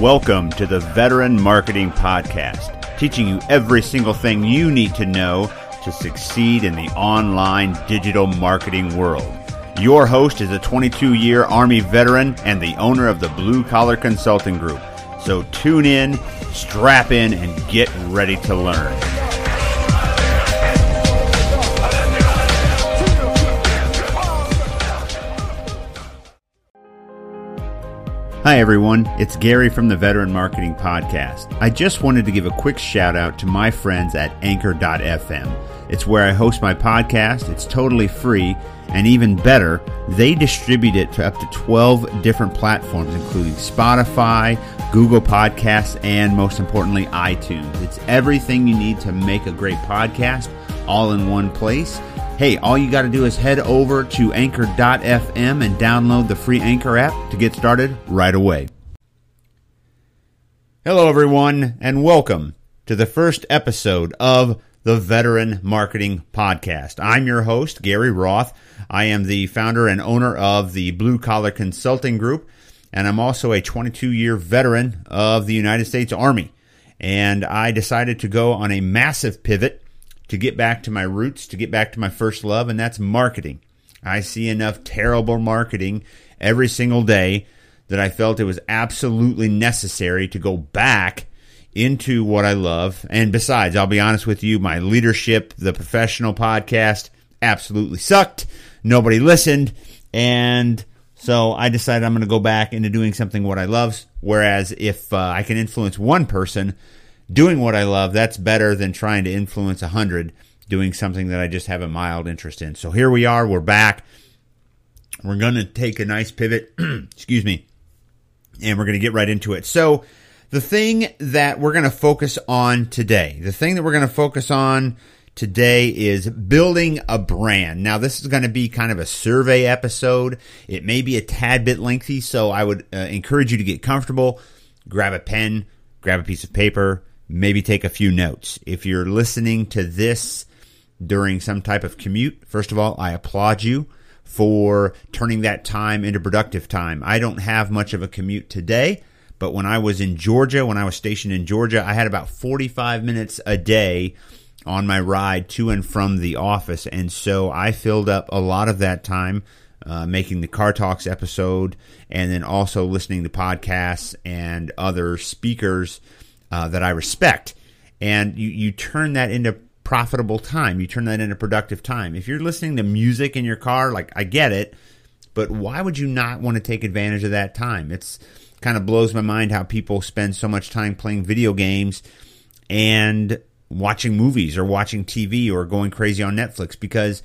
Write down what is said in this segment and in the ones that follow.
Welcome to the Veteran Marketing Podcast, teaching you every single thing you need to know to succeed in the online digital marketing world. Your host is a 22 year Army veteran and the owner of the Blue Collar Consulting Group. So tune in, strap in, and get ready to learn. Hi, everyone. It's Gary from the Veteran Marketing Podcast. I just wanted to give a quick shout out to my friends at Anchor.fm. It's where I host my podcast. It's totally free. And even better, they distribute it to up to 12 different platforms, including Spotify, Google Podcasts, and most importantly, iTunes. It's everything you need to make a great podcast all in one place. Hey, all you got to do is head over to anchor.fm and download the free Anchor app to get started right away. Hello, everyone, and welcome to the first episode of the Veteran Marketing Podcast. I'm your host, Gary Roth. I am the founder and owner of the Blue Collar Consulting Group, and I'm also a 22 year veteran of the United States Army. And I decided to go on a massive pivot to get back to my roots, to get back to my first love, and that's marketing. I see enough terrible marketing every single day that I felt it was absolutely necessary to go back into what I love. And besides, I'll be honest with you, my leadership, the professional podcast, absolutely sucked. Nobody listened. And so I decided I'm going to go back into doing something what I love. Whereas if uh, I can influence one person, doing what I love, that's better than trying to influence a hundred doing something that I just have a mild interest in. So here we are, we're back. We're going to take a nice pivot, excuse me, and we're going to get right into it. So the thing that we're going to focus on today, the thing that we're going to focus on today is building a brand. Now, this is going to be kind of a survey episode. It may be a tad bit lengthy, so I would uh, encourage you to get comfortable, grab a pen, grab a piece of paper, maybe take a few notes. If you're listening to this during some type of commute, first of all, I applaud you for turning that time into productive time. I don't have much of a commute today, but when I was in Georgia, when I was stationed in Georgia, I had about 45 minutes a day on my ride to and from the office. And so I filled up a lot of that time uh, making the Car Talks episode and then also listening to podcasts and other speakers uh, that I respect. And you, you turn that into profitable time. You turn that into productive time. If you're listening to music in your car, like I get it, but why would you not want to take advantage of that time? It's kind of blows my mind how people spend so much time playing video games and watching movies or watching TV or going crazy on Netflix because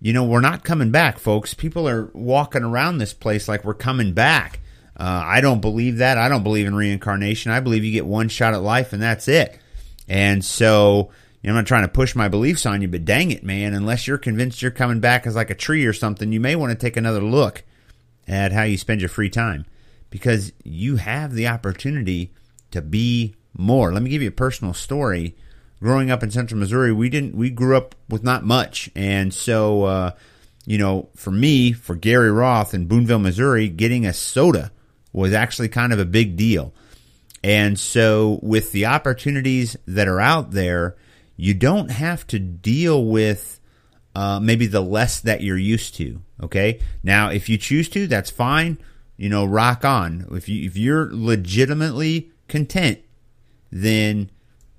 you know we're not coming back folks people are walking around this place like we're coming back uh, I don't believe that. I don't believe in reincarnation. I believe you get one shot at life and that's it. And so, you know, I'm not trying to push my beliefs on you, but dang it, man, unless you're convinced you're coming back as like a tree or something, you may want to take another look at how you spend your free time because you have the opportunity to be more. Let me give you a personal story. Growing up in Central Missouri, we didn't we grew up with not much, and so uh, you know, for me, for Gary Roth in Boonville, Missouri, getting a soda was actually kind of a big deal. And so, with the opportunities that are out there, you don't have to deal with uh, maybe the less that you're used to. Okay. Now, if you choose to, that's fine. You know, rock on. If you if you're legitimately content, then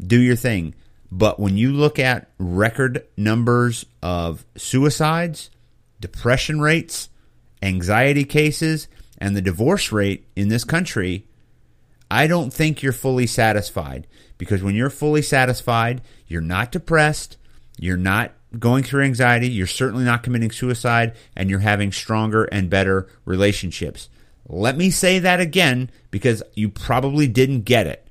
do your thing. But when you look at record numbers of suicides, depression rates, anxiety cases, and the divorce rate in this country, I don't think you're fully satisfied. Because when you're fully satisfied, you're not depressed, you're not going through anxiety, you're certainly not committing suicide, and you're having stronger and better relationships. Let me say that again because you probably didn't get it.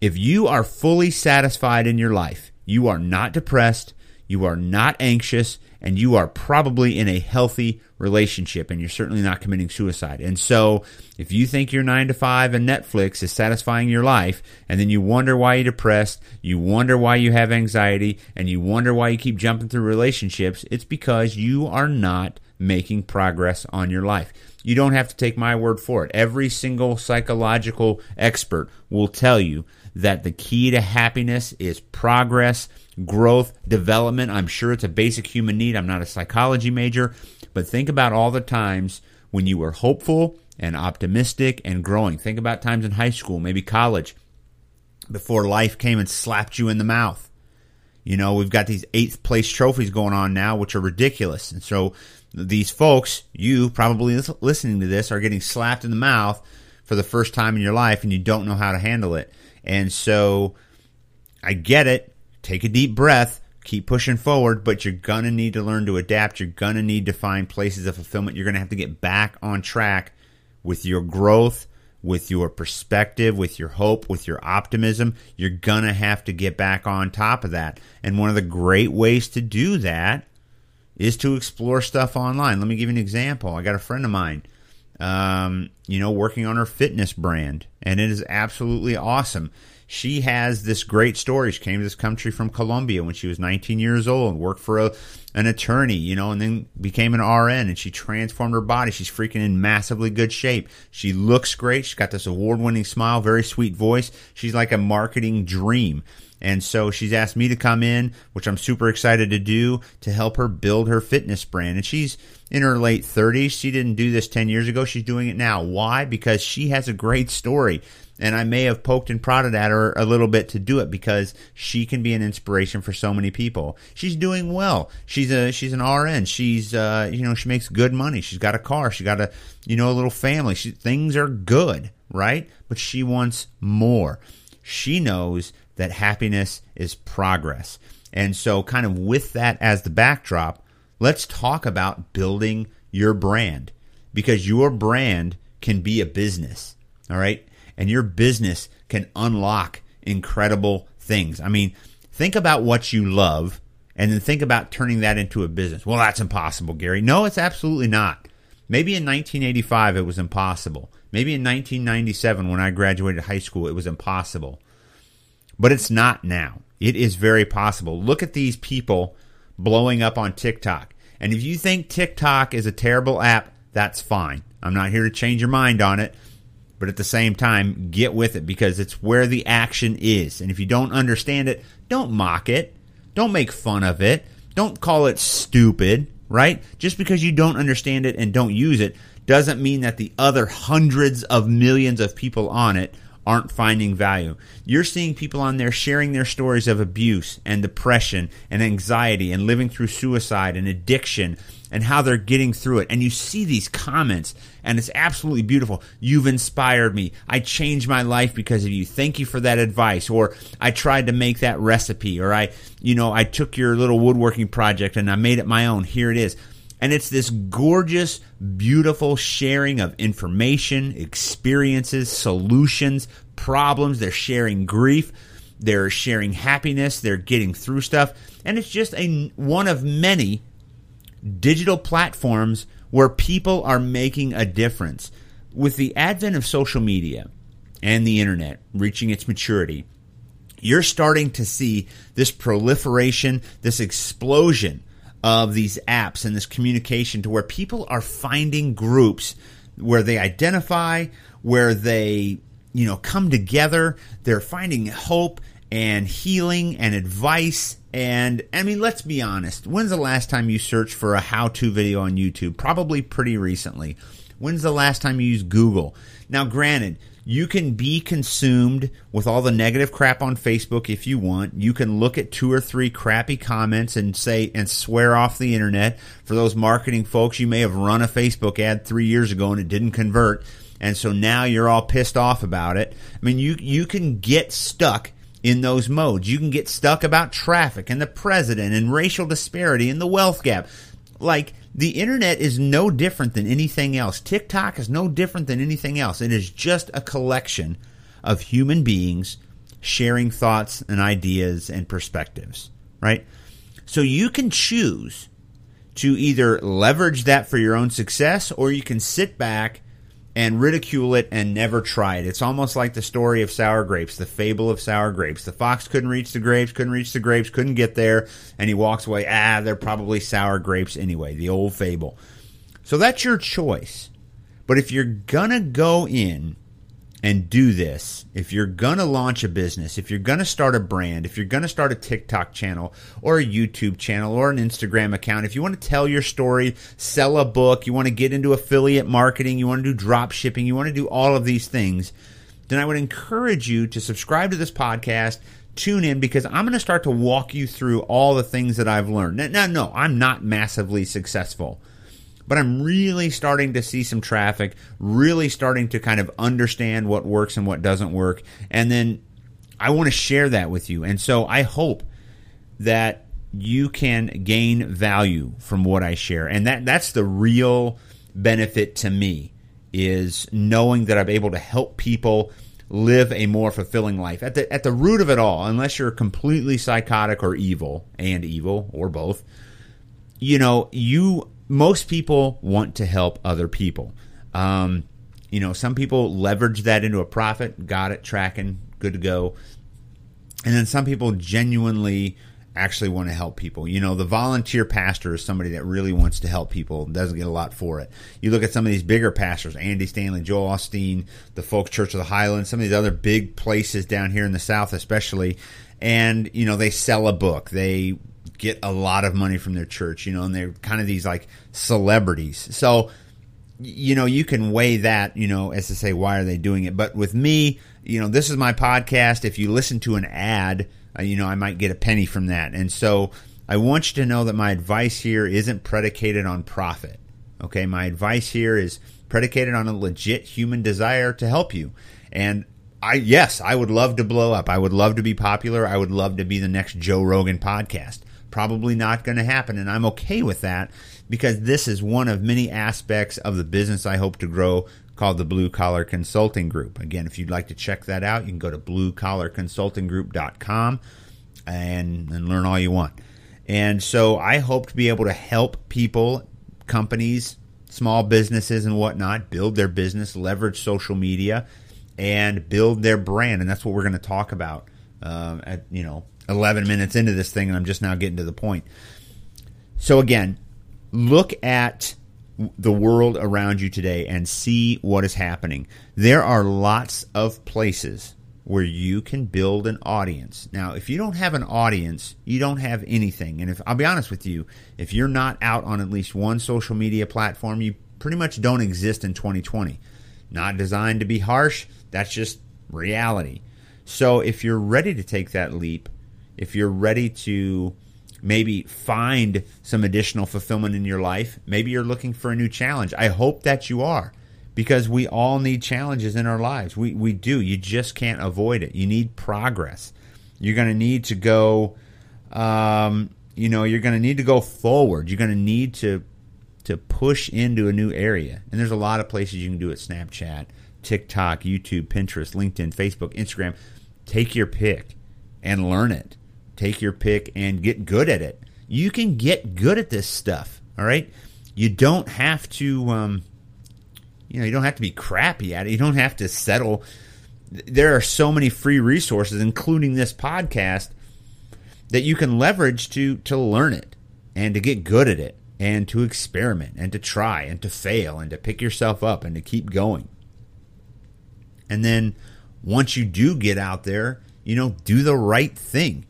If you are fully satisfied in your life, you are not depressed, you are not anxious, and you are probably in a healthy relationship, and you're certainly not committing suicide. And so, if you think your nine to five and Netflix is satisfying your life, and then you wonder why you're depressed, you wonder why you have anxiety, and you wonder why you keep jumping through relationships, it's because you are not making progress on your life. You don't have to take my word for it. Every single psychological expert will tell you that the key to happiness is progress, growth, development. I'm sure it's a basic human need. I'm not a psychology major, but think about all the times when you were hopeful and optimistic and growing. Think about times in high school, maybe college, before life came and slapped you in the mouth. You know, we've got these eighth place trophies going on now, which are ridiculous. And so these folks, you probably listening to this, are getting slapped in the mouth for the first time in your life and you don't know how to handle it. And so I get it. Take a deep breath, keep pushing forward, but you're going to need to learn to adapt. You're going to need to find places of fulfillment. You're going to have to get back on track with your growth, with your perspective, with your hope, with your optimism. You're going to have to get back on top of that. And one of the great ways to do that is to explore stuff online. Let me give you an example. I got a friend of mine, um, you know, working on her fitness brand, and it is absolutely awesome. She has this great story. She came to this country from Colombia when she was 19 years old and worked for a, an attorney, you know, and then became an RN and she transformed her body. She's freaking in massively good shape. She looks great. She's got this award winning smile, very sweet voice. She's like a marketing dream. And so she's asked me to come in, which I'm super excited to do, to help her build her fitness brand. And she's in her late 30s. She didn't do this 10 years ago. She's doing it now. Why? Because she has a great story. And I may have poked and prodded at her a little bit to do it because she can be an inspiration for so many people. She's doing well. She's a she's an RN. She's uh, you know she makes good money. She's got a car. She got a you know a little family. She, things are good, right? But she wants more. She knows that happiness is progress. And so, kind of with that as the backdrop, let's talk about building your brand because your brand can be a business. All right. And your business can unlock incredible things. I mean, think about what you love and then think about turning that into a business. Well, that's impossible, Gary. No, it's absolutely not. Maybe in 1985 it was impossible. Maybe in 1997 when I graduated high school it was impossible but it's not now. It is very possible. Look at these people blowing up on TikTok. And if you think TikTok is a terrible app, that's fine. I'm not here to change your mind on it. But at the same time, get with it because it's where the action is. And if you don't understand it, don't mock it. Don't make fun of it. Don't call it stupid, right? Just because you don't understand it and don't use it doesn't mean that the other hundreds of millions of people on it aren't finding value. You're seeing people on there sharing their stories of abuse and depression and anxiety and living through suicide and addiction and how they're getting through it. And you see these comments and it's absolutely beautiful. You've inspired me. I changed my life because of you. Thank you for that advice. Or I tried to make that recipe or I, you know, I took your little woodworking project and I made it my own. Here it is. And it's this gorgeous, beautiful sharing of information, experiences, solutions, problems. They're sharing grief. They're sharing happiness. They're getting through stuff. And it's just a one of many digital platforms where people are making a difference. With the advent of social media and the internet reaching its maturity, you're starting to see this proliferation, this explosion of these apps and this communication to where people are finding groups where they identify, where they, you know, come together. They're finding hope and healing and advice. And I mean, let's be honest. When's the last time you searched for a how to video on YouTube? Probably pretty recently. When's the last time you used Google? Now, granted, you can be consumed with all the negative crap on Facebook if you want. You can look at two or three crappy comments and say and swear off the internet. For those marketing folks, you may have run a Facebook ad three years ago and it didn't convert. And so now you're all pissed off about it. I mean, you, you can get stuck in those modes. You can get stuck about traffic and the president and racial disparity and the wealth gap. Like, the internet is no different than anything else. TikTok is no different than anything else. It is just a collection of human beings sharing thoughts and ideas and perspectives, right? So you can choose to either leverage that for your own success or you can sit back and ridicule it and never try it. It's almost like the story of sour grapes, the fable of sour grapes. The fox couldn't reach the grapes, couldn't reach the grapes, couldn't get there, and he walks away. Ah, they're probably sour grapes anyway, the old fable. So that's your choice. But if you're going to go in and do this, if you're going to launch a business, if you're going to start a brand, if you're going to start a TikTok channel or a YouTube channel or an Instagram account, if you want to tell your story, sell a book, you want to get into affiliate marketing, you want to do drop shipping, you want to do all of these things, then I would encourage you to subscribe to this podcast, tune in because I'm going to start to walk you through all the things that I've learned. Now, now no, I'm not massively successful but I'm really starting to see some traffic, really starting to kind of understand what works and what doesn't work. And then I want to share that with you. And so I hope that you can gain value from what I share. And that that's the real benefit to me is knowing that I'm able to help people live a more fulfilling life. At the at the root of it all, unless you're completely psychotic or evil and evil or both, you know, you most people want to help other people. Um, you know, some people leverage that into a profit. Got it, tracking, good to go. And then some people genuinely actually want to help people. You know, the volunteer pastor is somebody that really wants to help people, doesn't get a lot for it. You look at some of these bigger pastors, Andy Stanley, Joel Osteen, the Folk Church of the Highlands, some of these other big places down here in the South, especially, and, you know, they sell a book. They get a lot of money from their church, you know, and they're kind of these like celebrities. So, you know, you can weigh that, you know, as to say, why are they doing it? But with me, you know, this is my podcast. If you listen to an ad, uh, you know, I might get a penny from that. And so I want you to know that my advice here isn't predicated on profit. Okay. My advice here is predicated on a legit human desire to help you. And I, yes, I would love to blow up. I would love to be popular. I would love to be the next Joe Rogan podcast probably not going to happen. And I'm okay with that because this is one of many aspects of the business I hope to grow called the Blue Collar Consulting Group. Again, if you'd like to check that out, you can go to bluecollarconsultinggroup.com and, and learn all you want. And so I hope to be able to help people, companies, small businesses, and whatnot build their business, leverage social media, and build their brand. And that's what we're going to talk about uh, at you know 11 minutes into this thing and I'm just now getting to the point. So again, look at the world around you today and see what is happening. There are lots of places where you can build an audience. Now, if you don't have an audience, you don't have anything. And if I'll be honest with you, if you're not out on at least one social media platform, you pretty much don't exist in 2020. Not designed to be harsh, that's just reality. So if you're ready to take that leap, if you're ready to maybe find some additional fulfillment in your life, maybe you're looking for a new challenge. I hope that you are because we all need challenges in our lives. We, we do. You just can't avoid it. You need progress. You're going to need to go, um, you know, you're going to need to go forward. You're going to need to to push into a new area. And there's a lot of places you can do it Snapchat, TikTok, YouTube, Pinterest, LinkedIn, Facebook, Instagram. Take your pick and learn it take your pick and get good at it. You can get good at this stuff. All right. You don't have to, um, you know, you don't have to be crappy at it. You don't have to settle. There are so many free resources, including this podcast, that you can leverage to to learn it and to get good at it and to experiment and to try and to fail and to pick yourself up and to keep going. And then once you do get out there, you know, do the right thing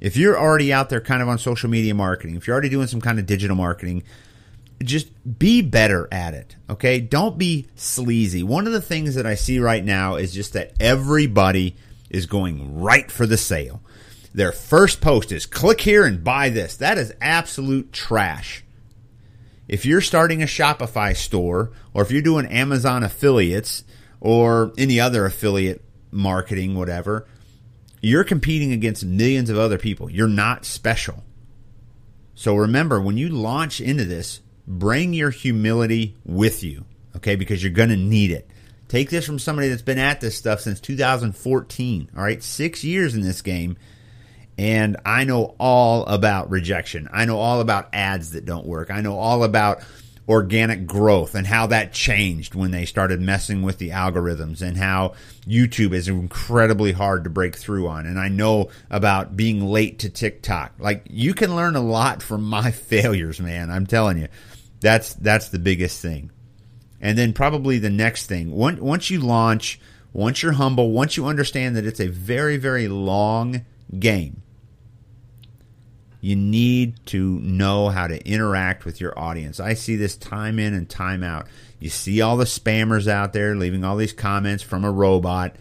if you're already out there kind of on social media marketing, if you're already doing some kind of digital marketing, just be better at it. Okay. Don't be sleazy. One of the things that I see right now is just that everybody is going right for the sale. Their first post is click here and buy this. That is absolute trash. If you're starting a Shopify store or if you're doing Amazon affiliates or any other affiliate marketing, whatever, you're competing against millions of other people. You're not special. So remember, when you launch into this, bring your humility with you, okay? Because you're going to need it. Take this from somebody that's been at this stuff since 2014, all right? Six years in this game. And I know all about rejection. I know all about ads that don't work. I know all about organic growth and how that changed when they started messing with the algorithms and how YouTube is incredibly hard to break through on. And I know about being late to TikTok. Like you can learn a lot from my failures, man. I'm telling you. That's that's the biggest thing. And then probably the next thing, once you launch, once you're humble, once you understand that it's a very very long game you need to know how to interact with your audience. I see this time in and time out. You see all the spammers out there leaving all these comments from a robot,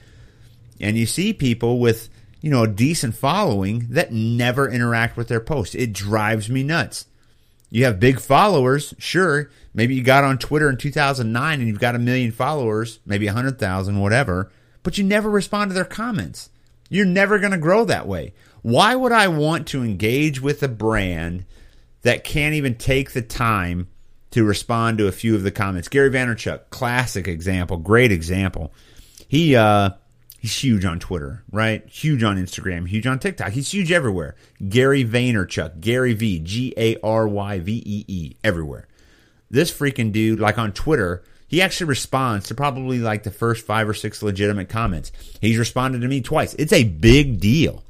and you see people with, you know, a decent following that never interact with their posts. It drives me nuts. You have big followers, sure. Maybe you got on Twitter in 2009 and you've got a million followers, maybe 100,000, whatever, but you never respond to their comments. You're never going to grow that way. Why would I want to engage with a brand that can't even take the time to respond to a few of the comments? Gary Vaynerchuk, classic example, great example. He uh, he's huge on Twitter, right? Huge on Instagram, huge on TikTok. He's huge everywhere. Gary Vaynerchuk, Gary V, G A R Y V E E, everywhere. This freaking dude, like on Twitter, he actually responds to probably like the first five or six legitimate comments. He's responded to me twice. It's a big deal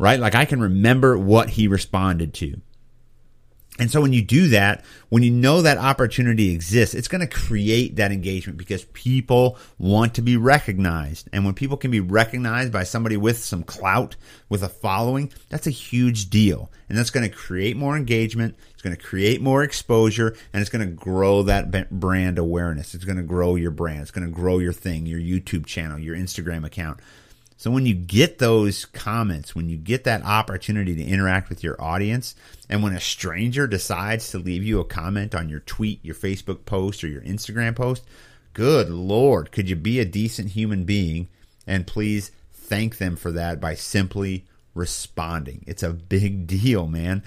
right? Like I can remember what he responded to. And so when you do that, when you know that opportunity exists, it's going to create that engagement because people want to be recognized. And when people can be recognized by somebody with some clout, with a following, that's a huge deal. And that's going to create more engagement. It's going to create more exposure and it's going to grow that brand awareness. It's going to grow your brand. It's going to grow your thing, your YouTube channel, your Instagram account. So when you get those comments, when you get that opportunity to interact with your audience, and when a stranger decides to leave you a comment on your tweet, your Facebook post, or your Instagram post, good Lord, could you be a decent human being and please thank them for that by simply responding? It's a big deal, man.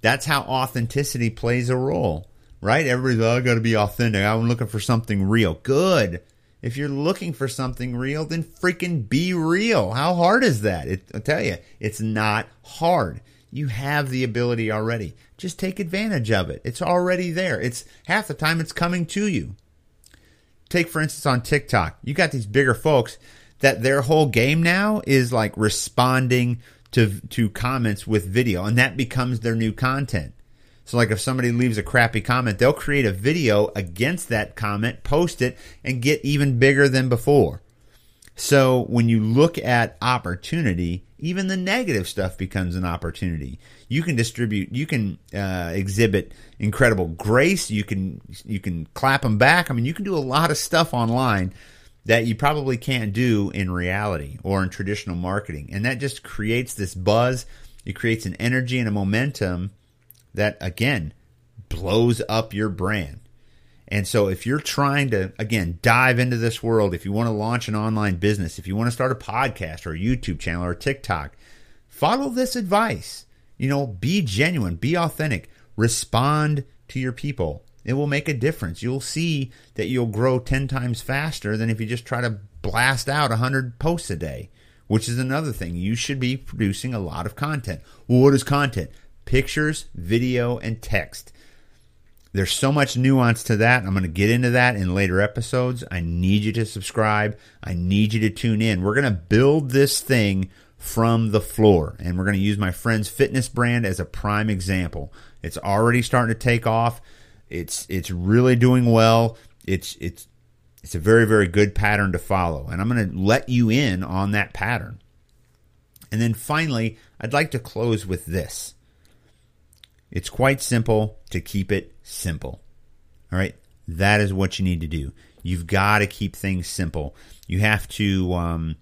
That's how authenticity plays a role, right? Everybody's, oh, I got to be authentic. I'm looking for something real. Good. If you're looking for something real, then freaking be real. How hard is that? It, I'll tell you, it's not hard. You have the ability already. Just take advantage of it. It's already there. It's half the time it's coming to you. Take, for instance, on TikTok, you got these bigger folks that their whole game now is like responding to, to comments with video, and that becomes their new content. So, like if somebody leaves a crappy comment, they'll create a video against that comment, post it, and get even bigger than before. So, when you look at opportunity, even the negative stuff becomes an opportunity. You can distribute, you can uh, exhibit incredible grace. You can you can clap them back. I mean, you can do a lot of stuff online that you probably can't do in reality or in traditional marketing, and that just creates this buzz. It creates an energy and a momentum that again blows up your brand. And so if you're trying to again dive into this world, if you want to launch an online business, if you want to start a podcast or a YouTube channel or TikTok, follow this advice. You know, be genuine, be authentic, respond to your people. It will make a difference. You'll see that you'll grow 10 times faster than if you just try to blast out 100 posts a day, which is another thing. You should be producing a lot of content. Well, what is content? Pictures, video, and text. There's so much nuance to that. I'm going to get into that in later episodes. I need you to subscribe. I need you to tune in. We're going to build this thing from the floor, and we're going to use my friend's fitness brand as a prime example. It's already starting to take off. It's it's really doing well. It's it's it's a very very good pattern to follow, and I'm going to let you in on that pattern. And then finally, I'd like to close with this. It's quite simple to keep it simple. All right. That is what you need to do. You've got to keep things simple. You have to, um,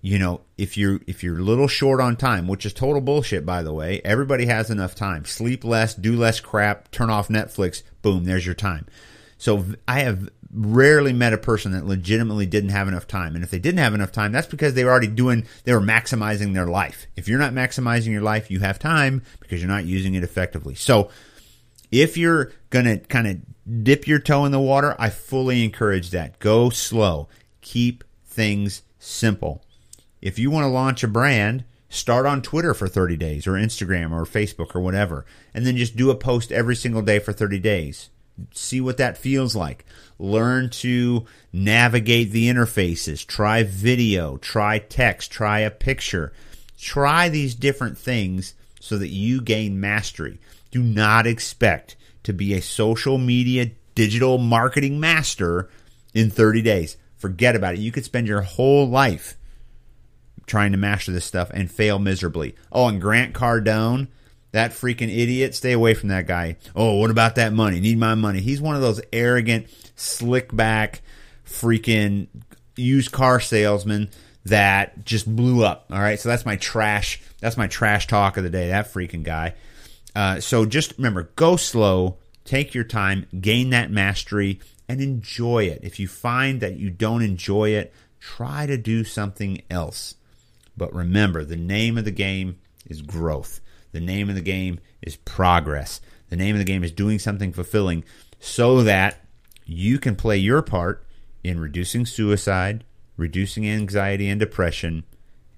you know, if you're if you're a little short on time, which is total bullshit, by the way. Everybody has enough time. Sleep less, do less crap, turn off Netflix. Boom, there's your time. So I have rarely met a person that legitimately didn't have enough time. And if they didn't have enough time, that's because they were already doing, they were maximizing their life. If you're not maximizing your life, you have time because you're not using it effectively. So if you're going to kind of dip your toe in the water, I fully encourage that. Go slow. Keep things simple. If you want to launch a brand, Start on Twitter for 30 days or Instagram or Facebook or whatever. And then just do a post every single day for 30 days. See what that feels like. Learn to navigate the interfaces. Try video, try text, try a picture. Try these different things so that you gain mastery. Do not expect to be a social media digital marketing master in 30 days. Forget about it. You could spend your whole life trying to master this stuff and fail miserably. Oh, and Grant Cardone, that freaking idiot, stay away from that guy. Oh, what about that money? Need my money. He's one of those arrogant, slick back, freaking used car salesman that just blew up. All right, so that's my trash. That's my trash talk of the day. That freaking guy. Uh, so just remember, go slow, take your time, gain that mastery, and enjoy it. If you find that you don't enjoy it, try to do something else. But remember, the name of the game is growth. The name of the game is progress. The name of the game is doing something fulfilling so that you can play your part in reducing suicide, reducing anxiety and depression,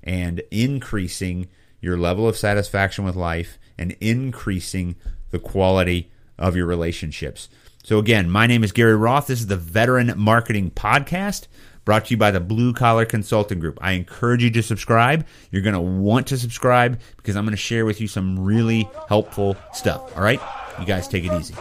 and increasing your level of satisfaction with life and increasing the quality of your relationships. So, again, my name is Gary Roth. This is the Veteran Marketing Podcast brought to you by the Blue Collar Consulting Group. I encourage you to subscribe. You're going to want to subscribe because I'm going to share with you some really helpful stuff. All right? You guys take it easy.